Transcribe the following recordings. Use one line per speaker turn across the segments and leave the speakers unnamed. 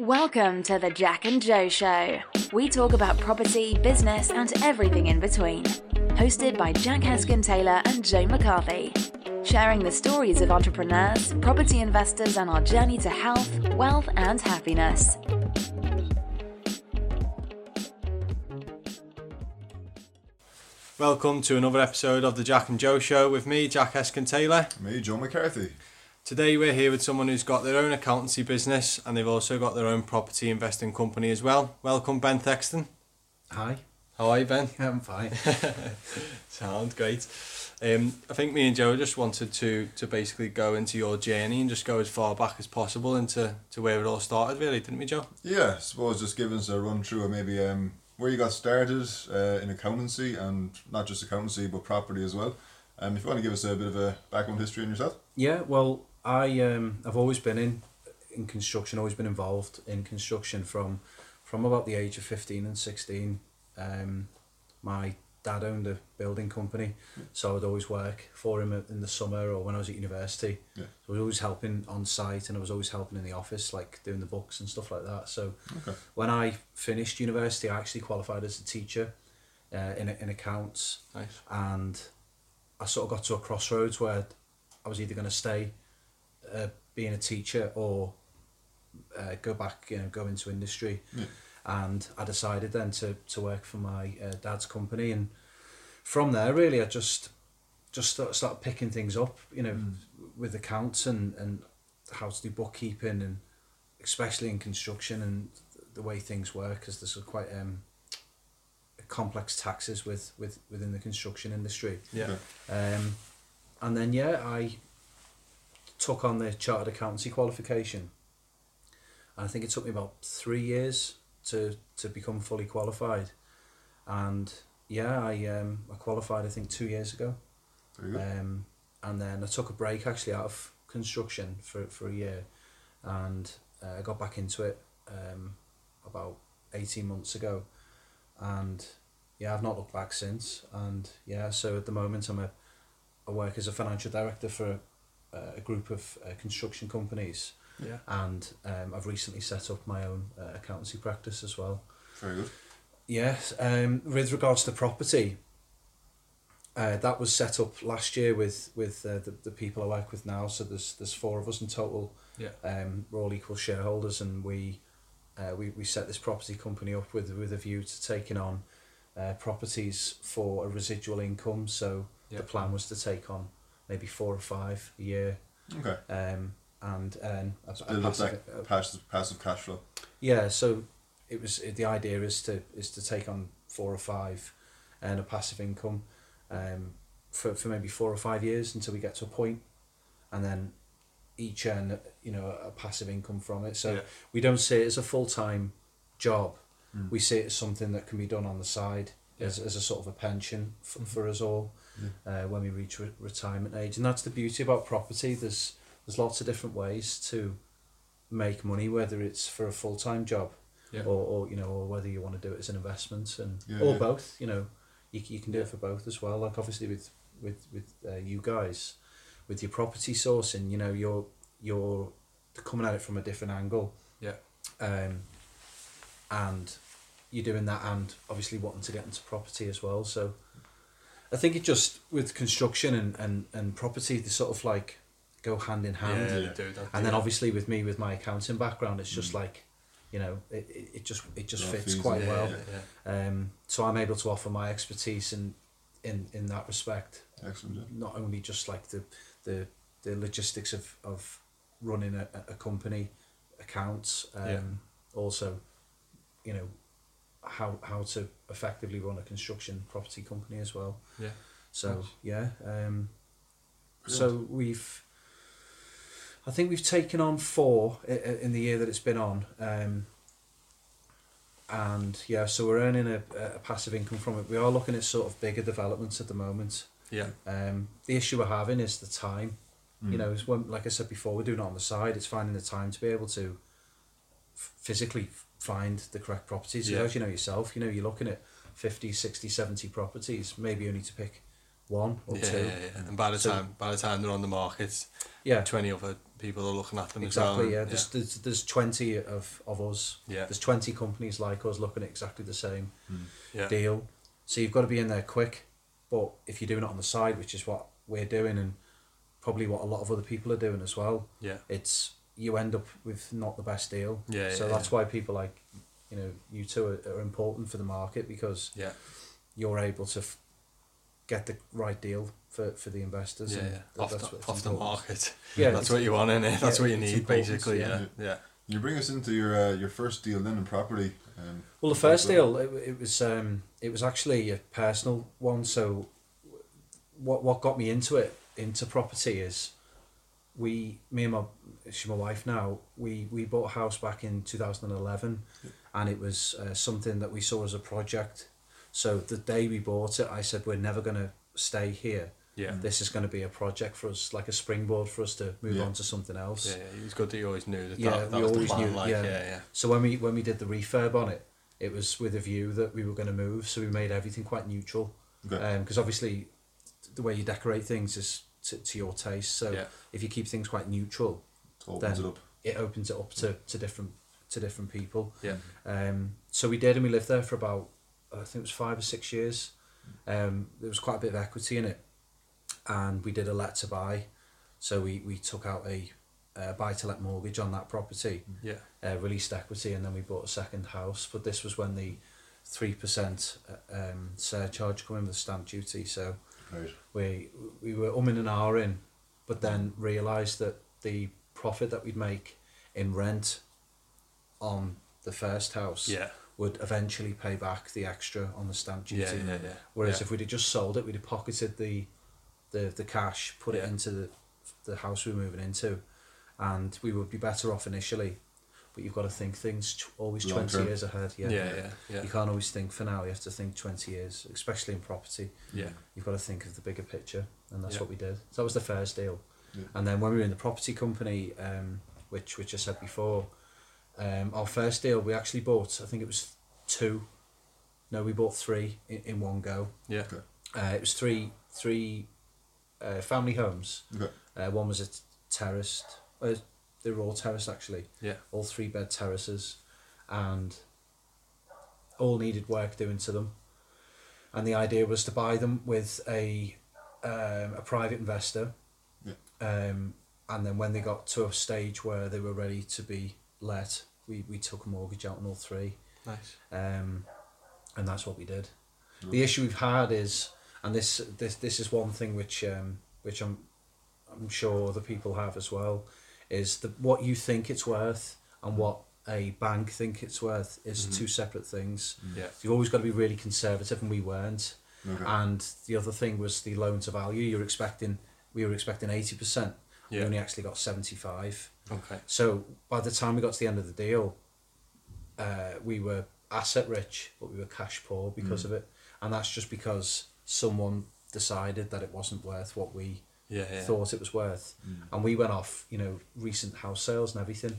Welcome to the Jack and Joe Show. We talk about property, business, and everything in between. Hosted by Jack Heskin Taylor and Joe McCarthy. Sharing the stories of entrepreneurs, property investors, and our journey to health, wealth, and happiness.
Welcome to another episode of the Jack and Joe Show with me, Jack Eskin Taylor.
Me, Joe McCarthy.
Today we're here with someone who's got their own accountancy business and they've also got their own property investing company as well. Welcome, Ben Thexton.
Hi.
How are you, Ben?
I'm fine.
Sounds great. Um, I think me and Joe just wanted to to basically go into your journey and just go as far back as possible into to where it all started, really, didn't we, Joe?
Yeah, I suppose just give us a run through of maybe um, where you got started uh, in accountancy and not just accountancy but property as well. Um, if you want to give us a bit of a background history on yourself.
Yeah, well, I um, I've always been in in construction, always been involved in construction from from about the age of fifteen and sixteen. Um, my dad owned a building company, so I'd always work for him in the summer or when I was at university.
Yeah.
So I was always helping on site, and I was always helping in the office, like doing the books and stuff like that. So
Okay.
when I finished university, I actually qualified as a teacher uh, in in accounts
Nice.
and I sort of got to a crossroads where I was either going to stay uh, being a teacher or uh, go back, you know, go into industry.
Yeah.
And I decided then to, to work for my uh, dad's company, and from there, really, I just just start, started picking things up, you know, with accounts and and how to do bookkeeping, and especially in construction and the way things work, because there's quite um, complex taxes with, with within the construction industry.
Yeah.
Um, and then yeah, I took on the chartered accountancy qualification. And I think it took me about three years to to become fully qualified. And yeah, I um I qualified I think two years ago. Um, and then I took a break actually out of construction for, for a year, and uh, I got back into it um, about eighteen months ago, and yeah, I've not looked back since. And yeah, so at the moment I'm a, I work as a financial director for a, a group of uh, construction companies,
Yeah.
and um, I've recently set up my own uh, accountancy practice as well.
Very good.
Yes, um, with regards to property, uh, that was set up last year with with uh, the, the people I work with now. So there's there's four of us in total.
Yeah.
Um, we're all equal shareholders, and we, uh, we we set this property company up with with a view to taking on uh, properties for a residual income. So
Yeah.
the plan was to take on maybe four or five a year,
Okay.
um, and um, a, a
Build up
passive-
that
a-
passive, passive cash flow.
yeah, so it was the idea is to is to take on four or five, and a passive income, um, for for maybe four or five years until we get to a point, and then each earn you know a passive income from it. So
Yeah.
we don't see it as a full time job. We see it as something that can be done on the side as, as a sort of a pension for, for us all uh, when we reach re- retirement age. And that's the beauty about property. There's there's lots of different ways to make money, whether it's for a full time job
Yeah.
or, or you know, or whether you want to do it as an investment and
Yeah,
or
yeah.
both. You know, you, you can do it for both as well. Like obviously with with with uh, you guys, with your property sourcing, you know, you're you're coming at it from a different angle.
Yeah.
Um, and you're doing that, and obviously wanting to get into property as well. So, I think it just with construction and and and property, they sort of like go hand in hand.
Yeah,
Yeah.
they do, don't
And
they?
then obviously with me with my accounting background, it's just like, you know, it, it, it just it just
Raw
fits
fees,
quite
yeah,
well.
yeah, yeah.
Um, so I'm able to offer my expertise in in in that respect.
Excellent.
Not only just like the the the logistics of of running a, a company, accounts, um,
Yeah.
also, you know, how how to effectively run a construction property company as well.
Yeah.
So
Nice.
yeah, um, so we've, I think we've taken on four in the year that it's been on, um, and yeah, so we're earning a, a passive income from it. We are looking at sort of bigger developments at the moment.
Yeah.
Um, the issue we're having is the time. You know, it's when, like I said before, we're doing it on the side. It's finding the time to be able to physically find the correct properties.
Yeah.
As you know yourself, you know, you're looking at 50, 60, 70 properties, maybe you need to pick one or
Yeah,
two.
yeah, yeah. And by the
So-
time by the time they're on the market,
Yeah,
twenty other people are looking at them
exactly.
as well.
Yeah, there's, there's there's twenty of of us.
Yeah.
There's twenty companies like us looking at exactly the same hmm.
yeah.
deal. So you've got to be in there quick. But if you're doing it on the side, which is what we're doing, and probably what a lot of other people are doing as well,
yeah.
it's you end up with not the best deal.
Yeah,
So
yeah,
that's
yeah.
why people like, you know, you two are, are important for the market because
Yeah.
you're able to f- get the right deal for, for the investors.
Yeah,
and
yeah.
that-
Off,
that's
the,
what's
off the market.
Yeah,
that's what you want in it. That's
yeah,
what you need, basically.
yeah.
Yeah, yeah.
You bring us into your uh, your first deal then in property. Um,
Well, the first deal it, it was um, it was actually a personal one. So, what what got me into it into property is we me and my she's my wife now we we bought a house back in two thousand and eleven, and it was uh, something that we saw as a project. So the day we bought it, I said we're never going to stay here.
Yeah.
This is going to be a project for us, like a springboard for us to move
Yeah.
on to something else.
Yeah, yeah, it was good that you always knew that
Yeah,
that, that
we
was the
always
plan.
knew.
like,
yeah.
yeah, yeah.
So when we when we did the refurb on it, it was with a view that we were going to move. So we made everything quite neutral,
Okay.
because obviously, the way you decorate things is to, to your taste. So
Yeah.
if you keep things quite neutral,
opens
then
it up.
it opens it up to, to different to different people.
Yeah.
Um, so we did, and we lived there for about I think it was five or six years. Um, there was quite a bit of equity in it, and we did a let to buy. So we, we took out a, uh buy to let mortgage on that property,
Yeah.
uh, released equity, and then we bought a second house. But this was when the three percent um, surcharge came in with stamp duty. So
Right.
we we were umming and ahhing, but then realised that the profit that we'd make in rent on the first house
Yeah.
would eventually pay back the extra on the stamp duty.
Yeah, yeah, yeah.
Whereas
yeah.
if we'd have just sold it, we'd have pocketed the the, the cash, put it into the the house we were moving into, and we would be better off initially. But you've got to think things t- always
Long
twenty
term.
years ahead. Yeah.
Yeah, yeah, yeah.
You can't always think for now. You have to think twenty years, especially in property.
Yeah.
You've got to think of the bigger picture, and that's
Yeah.
what we did. So that was the first deal.
Yeah.
And then when we were in the property company, um, which which I said before, um, our first deal we actually bought. I think it was two. No, we bought three in, in one go.
Yeah.
Okay.
Uh, it was three three uh, family homes.
Okay.
Uh, one was a t- terraced. Uh, they were all terraced actually.
Yeah.
All three bed terraces, and all needed work doing to them. And the idea was to buy them with a um, a private investor.
Yeah.
Um, and then when they got to a stage where they were ready to be let, we, we took a mortgage out on all three.
Nice.
Um, and that's what we did. The issue we've had is, and this this this is one thing which um, which I'm I'm sure the people have as well, is that what you think it's worth and what a bank think it's worth is mm-hmm. two separate things. Mm.
Yeah.
You've always got to be really conservative, and we weren't.
Okay.
And the other thing was the loan to value. You're expecting we were expecting eighty percent.
Yeah.
We only actually got seventy five.
Okay.
So by the time we got to the end of the deal, uh, we were asset rich, but we were cash poor because mm. of it, and that's just because someone decided that it wasn't worth what we
Yeah, yeah.
thought it was worth, and we went off, you know, recent house sales and everything,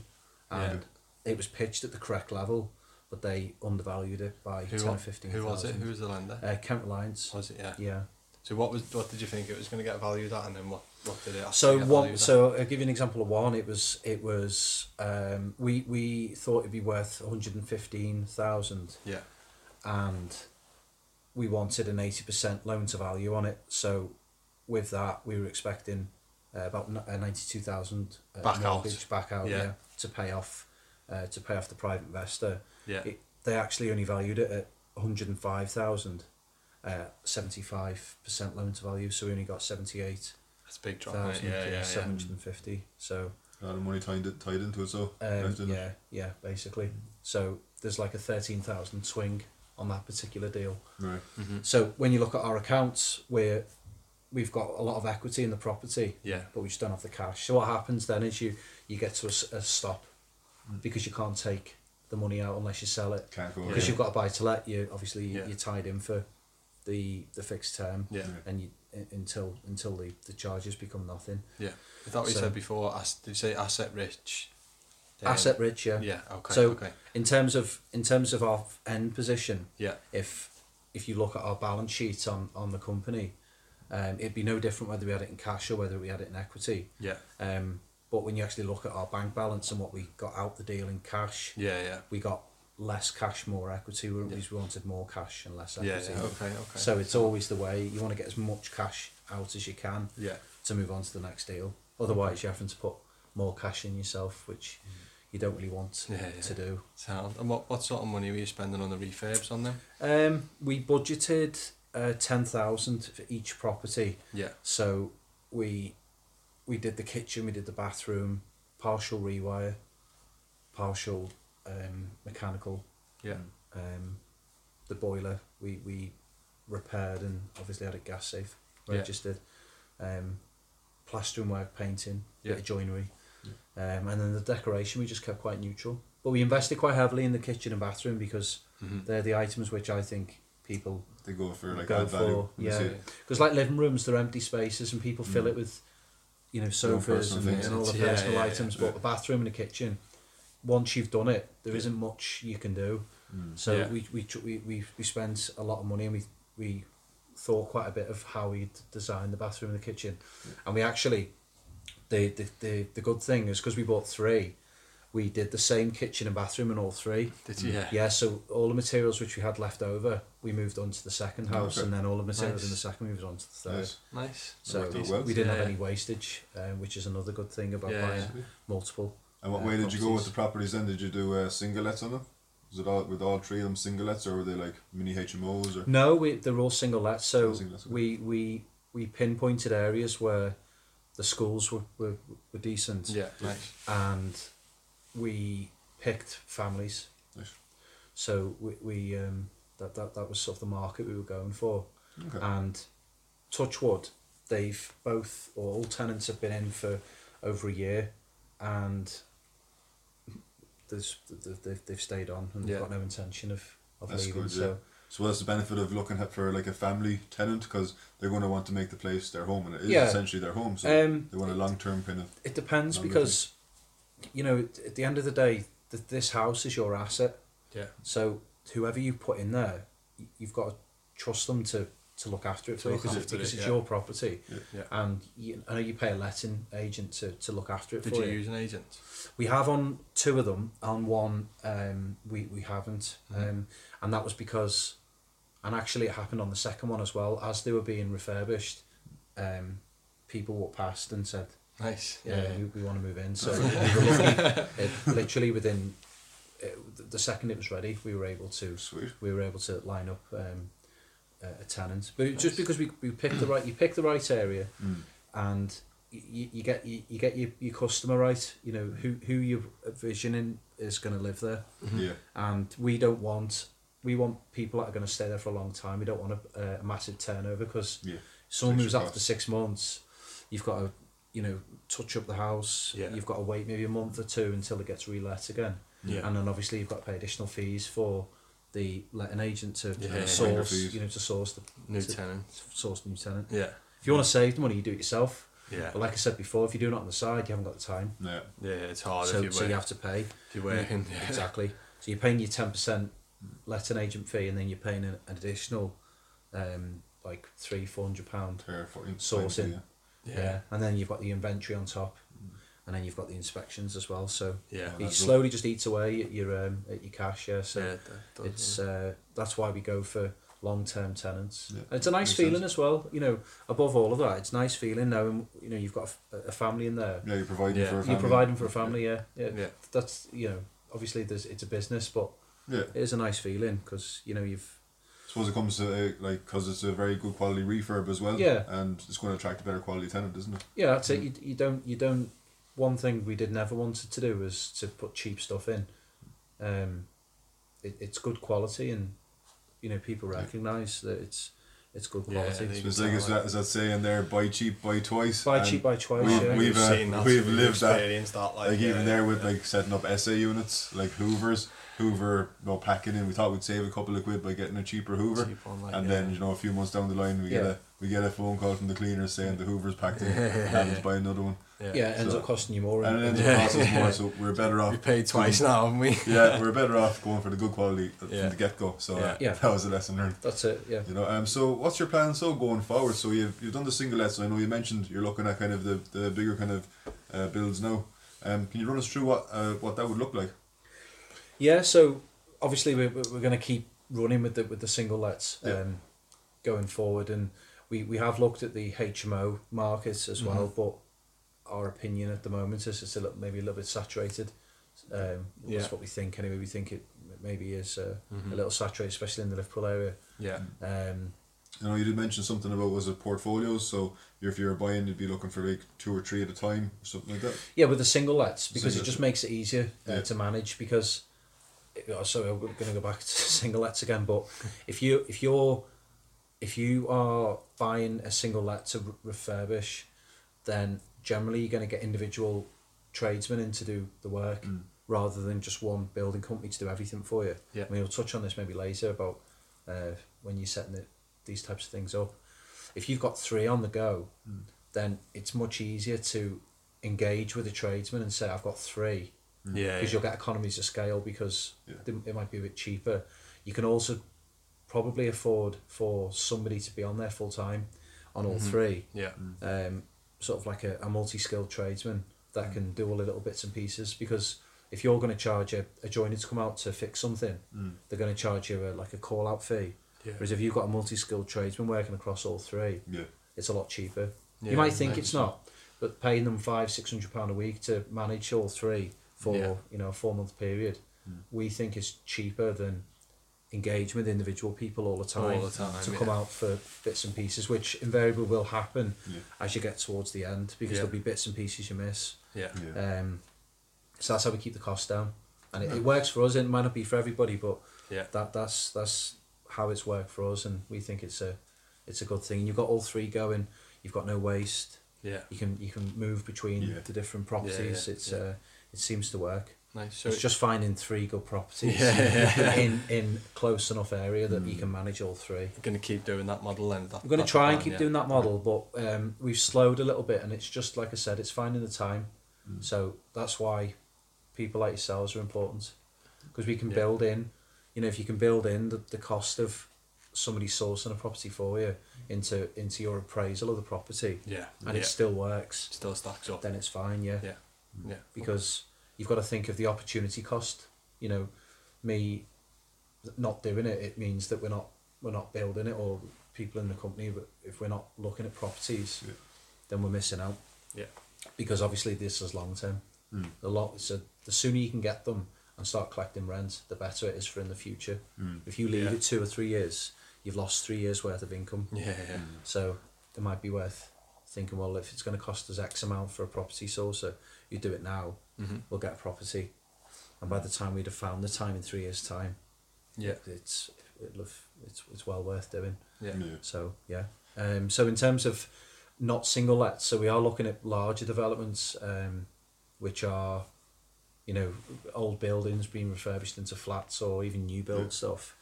and it was pitched at the correct level, but they undervalued it by
Who,
ten or fifteen.
who was it? Who was the lender?
Uh, Kent Reliance.
was it? Yeah.
Yeah.
So what was what did you think it was going to get valued at, and then what what did it?
So one, so I'll give you an example of one. It was it was um, we we thought it'd be worth one hundred and fifteen thousand,
yeah.
and we wanted an eighty percent loan to value on it. So with that, we were expecting uh, about uh, ninety two thousand uh,
Back out.
mortgage back out,
Yeah.
yeah, to pay off, uh, to pay off the private investor.
Yeah.
It, they actually only valued it at one hundred and five thousand, uh, seventy five percent loan to value. So we only got seventy eight
That's a big drop. isn't Yeah, yeah, yeah.
seven hundred and fifty. So
A lot of money tied, it- tied into it, so.
um,
left in it.
yeah, yeah, basically. So there's like a thirteen thousand swing on that particular deal.
Right.
So when you look at our accounts, we're we've got a lot of equity in the property,
Yeah.
but we just don't have the cash. So what happens then is you you get to a stop because you can't take the money out unless you sell it because
yeah.
you've got a buy to let. You obviously
Yeah.
you're tied in for the the fixed term,
Yeah.
and you until until the, the charges become nothing.
Yeah. I thought we
So-
said before, as, did you say asset rich? Um,
Asset rich, yeah.
Yeah, okay.
So
okay.
in terms of in terms of our end position,
Yeah.
if if you look at our balance sheet on on the company, um, it'd be no different whether we had it in cash or whether we had it in equity.
Yeah.
Um, but when you actually look at our bank balance and what we got out the deal in cash,
Yeah, yeah.
we got less cash, more equity. We we wanted more cash and less
Yeah,
equity.
yeah, okay, okay.
So it's always the way you want to get as much cash out as you can
Yeah.
to move on to the next deal. Otherwise, you're having to put more cash in yourself, which you don't really want
Yeah, yeah.
to do.
Sound. And what, what sort of money were you spending on the refurbs on them?
Um, we budgeted uh, ten thousand for each property.
Yeah.
So we we did the kitchen, we did the bathroom, partial rewire, partial um, mechanical.
Yeah.
Um, the boiler we we repaired and obviously had it gas safe
Yeah.
registered. Um, plastering work, painting,
Yeah.
bit of joinery, um, and then the decoration we just kept quite neutral. But we invested quite heavily in the kitchen and bathroom because
Mm-hmm.
they're the items which I think people
They go for like
go
add value.
for. Yeah, because like living rooms, they're empty spaces and people fill
Mm.
it with, you know, sofas and, and all the
Yeah,
personal
yeah, yeah.
items. But the bathroom and the kitchen, once you've done it, there
Yeah.
not much you can do.
Mm.
So
Yeah.
we, we we we we spent a lot of money and we we thought quite a bit of how we designed the bathroom and the kitchen, and we actually, the the the, the good thing is because we bought three, we did the same kitchen and bathroom in all three.
Did you? Yeah.
Yeah, so all the materials which we had left over, we moved on to the second house,
Okay.
and then all the materials in the
Nice.
second moved on to the third.
Nice.
Nice.
So we,
well.
we didn't
Yeah,
have any wastage, um, which is another good thing about
Yeah,
buying
yeah.
multiple.
And what
uh,
way did you go with the properties then? Did you do uh, single lets on them? Was it all with all three of them single singlets, or were they like mini HMOs? Or
No, we they're all single lets. So
All single lets, okay.
we, we we pinpointed areas where the schools were, were, were decent,
Yeah. Nice.
and we picked families.
Nice.
So we, we um, that, that that was sort of the market we were going for.
Okay.
and Touchwood, they've both or all tenants have been in for over a year, and there's they've, they've stayed on and
Yeah.
they've got no intention of, of
That's
leaving.
good,
so
yeah. So what's the benefit of looking for like a family tenant because they're going to want to make the place their home and it is
Yeah.
essentially their home. So
Um,
they want a long term kind of.
it depends because you know at- the end of the day, th- this house is your asset.
Yeah.
So whoever you put in there, you've got to trust them to, to look after it for you because,
after
because
it,
it's
yeah.
your property.
Yeah.
And you, I know you pay a letting agent to, to look after it
Did
for
you
you.
use an agent?
We have on two of them. On one, um, we we haven't, um, and that was because, and actually it happened on the second one as well. As they were being refurbished, um, people walked past and said,
Nice.
"Yeah,
Yeah.
we, we want to move in." So we were lucky. It, literally within it, the second it was ready, we were able to
Sweet.
we were able to line up um, a, a tenant. But it- just because we, we picked the right, you pick the right area,
Mm.
and you, you get you, you get your, your customer right. You know who who you're visioning is going to live there,
Yeah.
and we don't want we want people that are going to stay there for a long time. We don't want a, a massive turnover because
Yeah.
someone moves after six months. You've got to you know touch up the house.
Yeah.
You've got to wait maybe a month or two until it gets relet again.
Yeah.
And then obviously you've got to pay additional fees for the letting agent to, to
Yeah, yeah, yeah.
source, you know, to source the
New
to
tenant.
source new tenant.
Yeah.
If you want to save the money, you do it yourself.
Yeah.
But like I said before, if you're doing it on the side, you haven't got the time.
Yeah.
Yeah. It's hard
so
if you
so you have to pay.
if you're working. Yeah.
Exactly. So you're paying your ten percent letting agent fee, and then you're paying an, an additional, um, like three four hundred pound.
Fair for
Sourcing.
Yeah.
And then you've got the inventory on top, and then you've got the inspections as well. So
Yeah.
it slowly just eats away at your um, at your cash. Yeah. So
yeah. that
it's uh, that's why we go for long term tenants.
Yeah,
it's a nice feeling
sense.
as well. You know, above all of that, it's nice feeling knowing you know you've got a, a family in there.
Yeah, you're providing
Yeah.
for a family.
You're providing for a family, yeah. yeah.
Yeah.
That's you know, obviously there's it's a business, but
Yeah.
it is a nice feeling because you know you've
suppose it comes to uh, like because it's a very good quality refurb as well.
Yeah.
And it's going to attract a better quality tenant, isn't it?
yeah. That's it. You, you don't you don't. One thing we did never wanted to do was to put cheap stuff in. Um, it, it's good quality and you know people recognise that it's it's good
Yeah,
quality.
they-
So it's like is that, is that saying there, buy cheap, buy twice.
Buy
And
cheap, buy twice.
we've-
yeah.
we've, uh,
seen that,
we've lived that.
experienced that, like,
Like even
yeah,
there with
yeah.
like setting up SA units, like Hoovers, Hoover, you know, packing in. We thought we'd save a couple of quid by getting a cheaper Hoover,
Cheap one, like,
and
yeah.
then you know a few months down the line we get a we get a phone call from the cleaners saying the Hoover's packed in, and have to buy another one,
yeah.
yeah, it ends
So-
up costing you more.
and it ends
and-
up costing us more. So we're better off.
we paid twice now, haven't we?
Yeah, we're better off going for the good quality from the get go. So uh,
Yeah.
Yeah.
that was a lesson learned.
That's it. Yeah.
You know, um, so what's your plan so going forward? So you've you've done the single So I know you mentioned you're looking at kind of the, the bigger kind of uh, builds now. Um, can you run us through what uh, what that would look like?
Yeah, so obviously we're, we're going to keep running with the with the single lets
Yeah.
um, going forward, and we, we have looked at the HMO market as well,
Mm-hmm.
but our opinion at the moment is it's a little, maybe a little bit saturated. Um,
Yeah.
That's what we think anyway. We think it maybe is uh,
Mm-hmm.
a little saturated, especially in the Liverpool area.
Yeah.
Um,
You know, you did mention something about was it portfolios. So if you're buying, you'd be looking for like two or three at a time or something like that.
Yeah, with the single lets because
Single
it just
let.
makes it easier uh,
Yeah.
to manage. Because uh, so we're going to go back to single lets again. But if you if you're if you are buying a single let to refurbish, then generally you're going to get individual tradesmen in to do the work
Mm.
rather than just one building company to do everything for you.
Yeah.
I mean, we'll touch on this maybe later about uh, when you're setting the, these types of things up. If you've got three on the go,
Mm.
then it's much easier to engage with a tradesman and say, I've got three,
Yeah.
because you'll get economies of scale because
Yeah.
they- it might be a bit cheaper. You can also probably afford for somebody to be on there full time on all mm-hmm. three,
Yeah. Mm.
um, sort of like a, a multi skilled tradesman that mm. can do all the little bits and pieces. Because if you're going to charge a, a joiner to come out to fix something, mm. they're going to charge you a, like a call out fee.
Yeah.
Whereas if you've got a multi skilled tradesman working across all three,
Yeah.
it's a lot cheaper.
Yeah,
you might think it's not, but paying them five, six hundred pound a week to manage all three for
Yeah.
you know a four month period, we think is cheaper than engaging with individual people all the time,
All the time,
to
yeah.
come out for bits and pieces, which invariably will happen
Yeah.
as you get towards the end because
Yeah.
there'll be bits and pieces you miss.
Yeah.
Yeah.
Um, so that's how we keep the cost down, and it, it works for us. It might not be for everybody, but
Yeah.
that that's that's how it's worked for us, and we think it's a it's a good thing. And you've got all three going. You've got no waste.
Yeah.
You can you can move between
Yeah.
the different properties.
yeah,
it's
yeah.
Uh, it seems to work.
Nice. So
it's just finding three good properties
Yeah.
in in close enough area that you hmm. can manage all three.
We're going to keep doing that model then. That,
We're going to try
the
and keep
yeah.
doing that model, but um, we've slowed a little bit, and it's just like I said, it's finding the time. Hmm. So that's why people like yourselves are important because we can
Yeah.
build in, you know, if you can build in the, the cost of somebody sourcing a property for you into into your appraisal of the property,
Yeah.
and
yeah.
it still works,
still stacks up.
then it's fine. Yeah,
Yeah. Hmm. Yeah.
because you've got to think of the opportunity cost. You know, me not doing it, it means that we're not we're not building it, or people in the company. But if we're not looking at properties,
Yeah.
then we're missing out.
Yeah.
Because obviously this is long term. Mm. A lot. So the sooner you can get them and start collecting rent, the better it is for in the future. Mm. If you leave
Yeah.
it two or three years, you've lost three years worth of income.
Yeah. yeah. Mm.
So it might be worth thinking, well, if it's going to cost us X amount for a property sourcer, you do it now,
Mhm.
we'll get a property. And by the time we'd have found the time in three years' time,
Yeah.
it's it'll have, it's it's well worth doing.
Yeah.
Yeah.
So yeah. Um, so in terms of not single lets, so we are looking at larger developments, um, which are, you know, old buildings being refurbished into flats or even new build
Yeah.
stuff.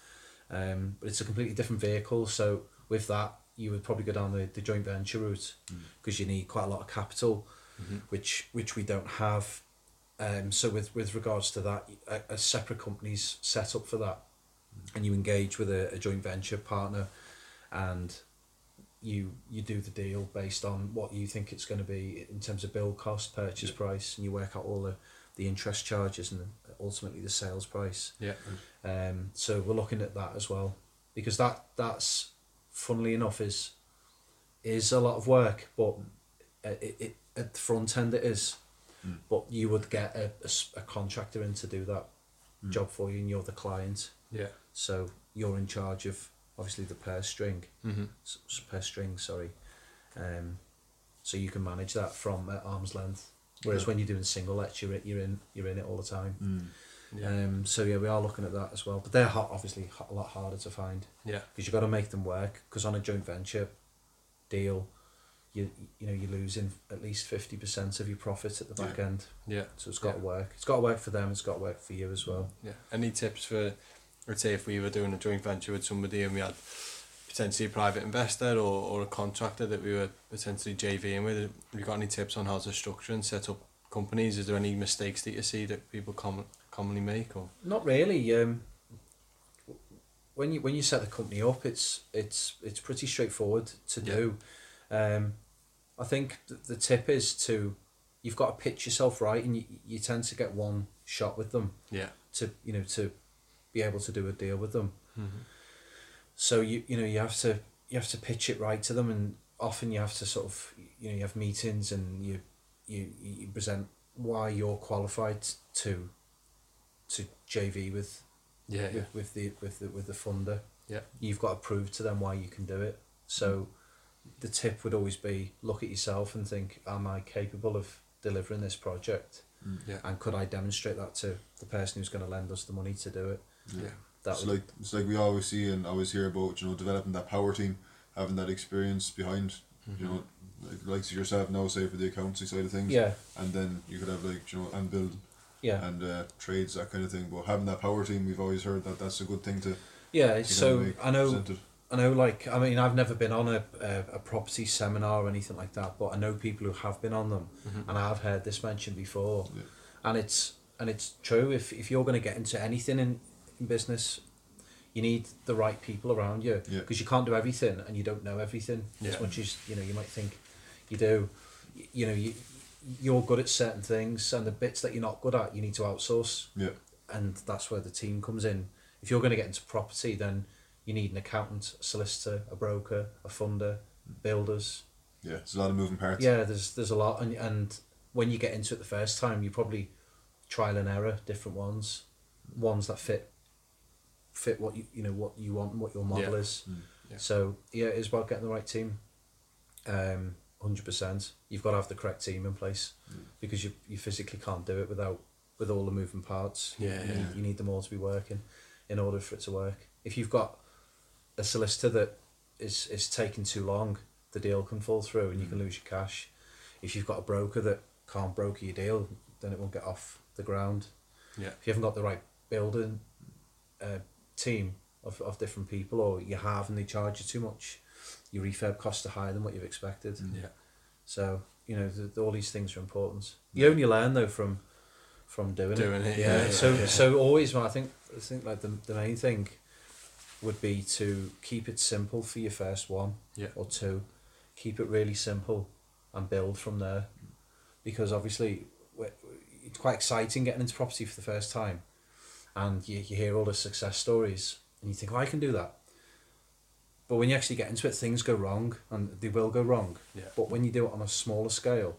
Um, but it's a completely different vehicle. So with that, you would probably go down the, the joint venture route because you need quite a lot of capital, which which we don't have. Um, so with with regards to that, a, a separate company's set up for that, and you engage with a, a joint venture partner, and you you do the deal based on what you think it's going to be in terms of build cost, purchase price, and you work out all the, the interest charges and ultimately the sales price.
Yeah.
Um, so we're looking at that as well. because that that's funnily enough is is a lot of work, but it, it at the front end it is. But you would get a a contractor in to do that job for you, and you're the client.
Yeah.
So you're in charge of obviously the purse string,
Mhm.
s- purse string, sorry. Um, so you can manage that from at arm's length. Whereas
Yeah.
when you're doing single lets, you're in, you're in you're in it all the time.
Mm.
Yeah.
Um, so yeah, we are looking at that as well. But they're hot, obviously a lot harder to find
Yeah.
because you've got to make them work. Because on a joint venture deal, you you know you're losing at least fifty percent of your profit at the back
Yeah.
end.
Yeah.
So it's got to work. It's got to work for them. It's got to work for you as well.
Yeah. Any tips for, let's say, if we were doing a joint venture with somebody and we had potentially a private investor or, or a contractor that we were potentially JVing with, have you got any tips on how to structure and set up companies? Is there any mistakes that you see that people com- commonly make? Or
Not really. Um, when you when you set the company up, it's it's it's pretty straightforward to
Yeah.
do. Um, I think the tip is to you've got to pitch yourself right, and you, you tend to get one shot with them
Yeah.
to you know to be able to do a deal with them.
Mm-hmm.
So you you know you have to you have to pitch it right to them, and often you have to sort of you know you have meetings and you you you present why you're qualified to to JV with
Yeah. Yeah.
with, with the with the with the funder.
Yeah.
You've got to prove to them why you can do it. So the tip would always be look at yourself and think, am I capable of delivering this project?
Yeah.
And could I demonstrate that to the person who's going to lend us the money to do it?
Yeah.
That
it's
would,
like it's like we always see and always hear about you know developing that power team, having that experience behind you know like likes of yourself now say for the accounting side of things.
yeah,
And then you could have like you know and build
yeah,
and uh, trades that kind of thing. But having that power team, we've always heard that that's a good thing to.
yeah.
to
So
make
I know
presented.
I know, like, I mean, I've never been on a, a, a property seminar or anything like that, but I know people who have been on them, mm-hmm. and I have heard this mentioned before,
Yeah.
and it's and it's true. If if you're going to get into anything in, in business, you need the right people around you
Yeah.
because you can't do everything and you don't know everything as much as you know you might think you do. Y- You know, you you're good at certain things, and the bits that you're not good at, you need to outsource
Yeah,
and that's where the team comes in. If you're going to get into property, then you need an accountant, a solicitor, a broker, a funder, builders.
yeah. It's a lot of moving parts.
Yeah, there's there's a lot, and and when you get into it the first time, you probably trial and error different ones, ones that fit fit what you you know what you want, and what your model
Yeah.
is.
Yeah.
So yeah, it's about getting the right team. Um, hundred percent. You've got to have the correct team in place because you you physically can't do it without with all the moving parts.
Yeah,
you,
yeah.
Need, you need them all to be working in order for it to work. If you've got a solicitor that is is taking too long, the deal can fall through and you can lose your cash. If you've got a broker that can't broker your deal, then it won't get off the ground.
Yeah.
If you haven't got the right building uh, team of, of different people, or you have and they charge you too much, your refurb costs are higher than what you've expected.
Yeah.
So you know the, all these things are important. You only learn though from from doing,
Doing
it.
it,
Yeah.
yeah,
so
yeah.
so always, well, I think I think like the the main thing would be to keep it simple for your first one
Yeah.
or two. Keep it really simple and build from there, because obviously it's quite exciting getting into property for the first time, and you, you hear all the success stories and you think, oh, I can do that. But when you actually get into it, things go wrong, and they will go wrong.
Yeah.
But when you do it on a smaller scale,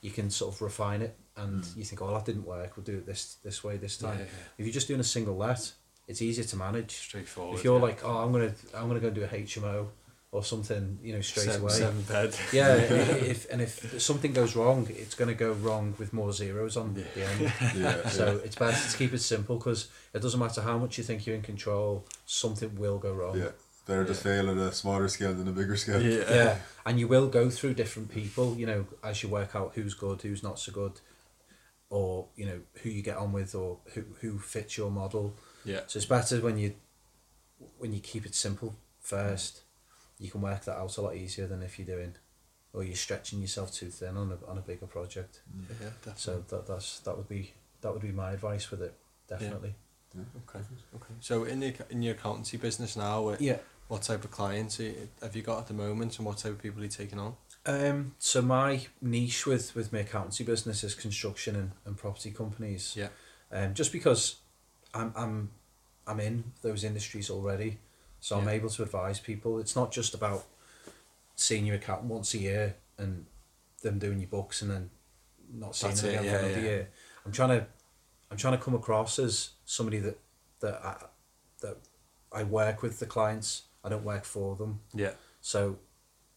you can sort of refine it, and hmm. you think, oh, that didn't work. We'll do it this this way this time.
Yeah, yeah.
If you're just doing a single let, it's easier to manage.
Straightforward.
If you're
yeah.
like, oh, I'm gonna I'm gonna go do a HMO or something, you know, straight
seven,
away.
seven bed.
Yeah, if and if something goes wrong, it's going to go wrong with more zeros on the end.
Yeah,
So it's best to keep it simple because it doesn't matter how much you think you're in control, something will go wrong.
yeah. Better to fail at a smaller scale than a bigger scale.
Yeah.
Yeah, and you will go through different people, you know, as you work out who's good, who's not so good, or you know who you get on with, or who who fits your model.
Yeah.
So it's better when you when you keep it simple first. You can work that out a lot easier than if you're doing, or you're stretching yourself too thin on a on a bigger project.
Yeah, definitely.
So that that's that would be that would be my advice with it, definitely.
Okay. Okay. So in your in your accountancy business now, uh,
Yeah.
what type of clients have you got at the moment, and what type of people are you taking on?
Um. So my niche with with my accountancy business is construction and, and property companies.
Yeah.
Um. Just because I'm I'm I'm in those industries already, So I'm able to advise people. It's not just about seeing your accountant once a year and them doing your books and then not seeing
That's
them
it,
again
yeah,
for another
yeah.
year. I'm trying to I'm trying to come across as somebody that that I, that I work with the clients. I don't work for them.
Yeah.
So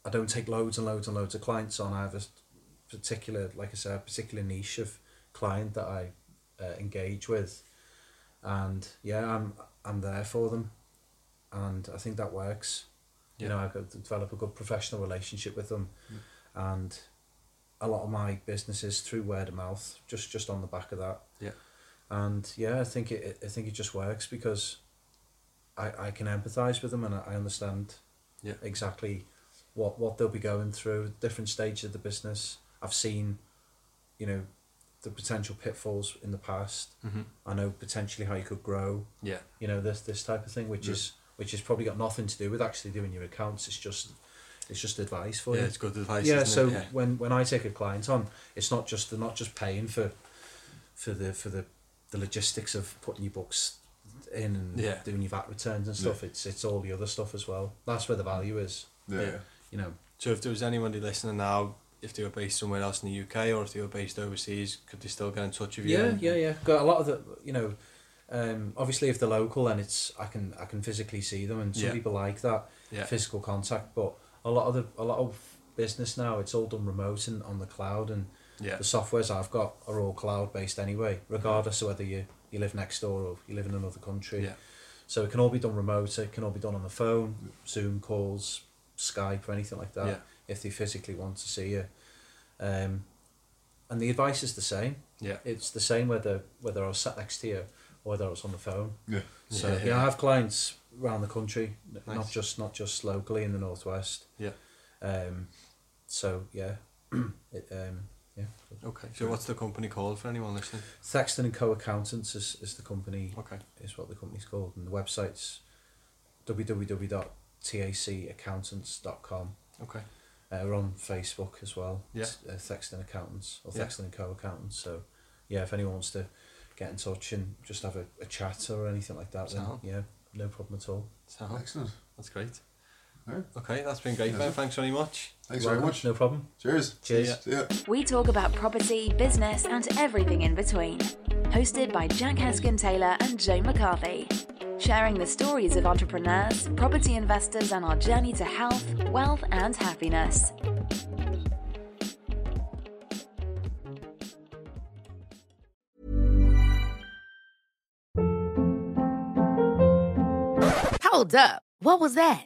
I don't take loads and loads and loads of clients on. I have a particular, like I said, a particular niche of client that I uh, engage with, and yeah, I'm I'm there for them, and I think that works. You know, I could develop a good professional relationship with them, mm. and a lot of my business is through word of mouth, just just on the back of that.
Yeah.
And yeah, I think it I think it just works because I, I can empathise with them and I, I understand
Yeah.
exactly what what they'll be going through different stages of the business. I've seen, you know, the potential pitfalls in the past.
Mhm.
I know potentially how you could grow.
Yeah.
You know this this type of thing, which
Yeah.
is which has probably got nothing to do with actually doing your accounts. It's just it's just advice for
Yeah,
you.
Yeah, it's good advice.
yeah.
isn't
So
it? yeah.
when when I take a client on, it's not just they're not just paying for for the for the the logistics of putting your books in and
Yeah.
doing your VAT returns and stuff. It's it's all the other stuff as well. That's where the value is.
Yeah.
Yeah.
You know.
So if there was anybody listening now, if they were based somewhere else in the UK or if they were based overseas, could they still get in touch with you?
Yeah, yeah, yeah. Got a lot of the, you know, um, obviously if they're local, then it's I can I can physically see them, and some
Yeah.
people like that
Yeah.
physical contact. But a lot of the a lot of business now, it's all done remote and on the cloud, and
Yeah.
the softwares I've got are all cloud based anyway, regardless of whether you you live next door or you live in another country.
Yeah.
So it can all be done remote. It can all be done on the phone, Zoom calls, Skype, or anything like that.
Yeah.
If they physically want to see you, um, and the advice is the same.
Yeah.
It's the same whether whether I was sat next to you or whether I was on the phone.
Yeah.
So
Yeah,
yeah,
yeah.
I have clients around the country, n- not just not just locally in the northwest.
Yeah.
Um, so yeah, it, um, yeah.
Okay. So what's the company called for anyone listening?
Thexton and Co Accountants is, is the company
Okay.
is what the company's called, and the website's www.tacaccountants.com.
Okay.
Uh, we're on Facebook as well.
Yeah.
Uh, Thexton Accountants or Thexton and Co Accountants. So, yeah, if anyone wants to get in touch and just have a, a chat or anything like that, then yeah, no problem at all.
So
Excellent.
that's great.
Alright.
Okay, that's been great,
Yeah.
Ben. Thanks very much.
Thanks
Welcome.
very much.
No problem.
Cheers.
Cheers.
See ya.
We talk about property, business, and everything in between. Hosted by Jack Heskin Taylor and Joe McCarthy. Sharing the stories of entrepreneurs, property investors, and our journey to health, wealth, and happiness.
Hold up. What was that?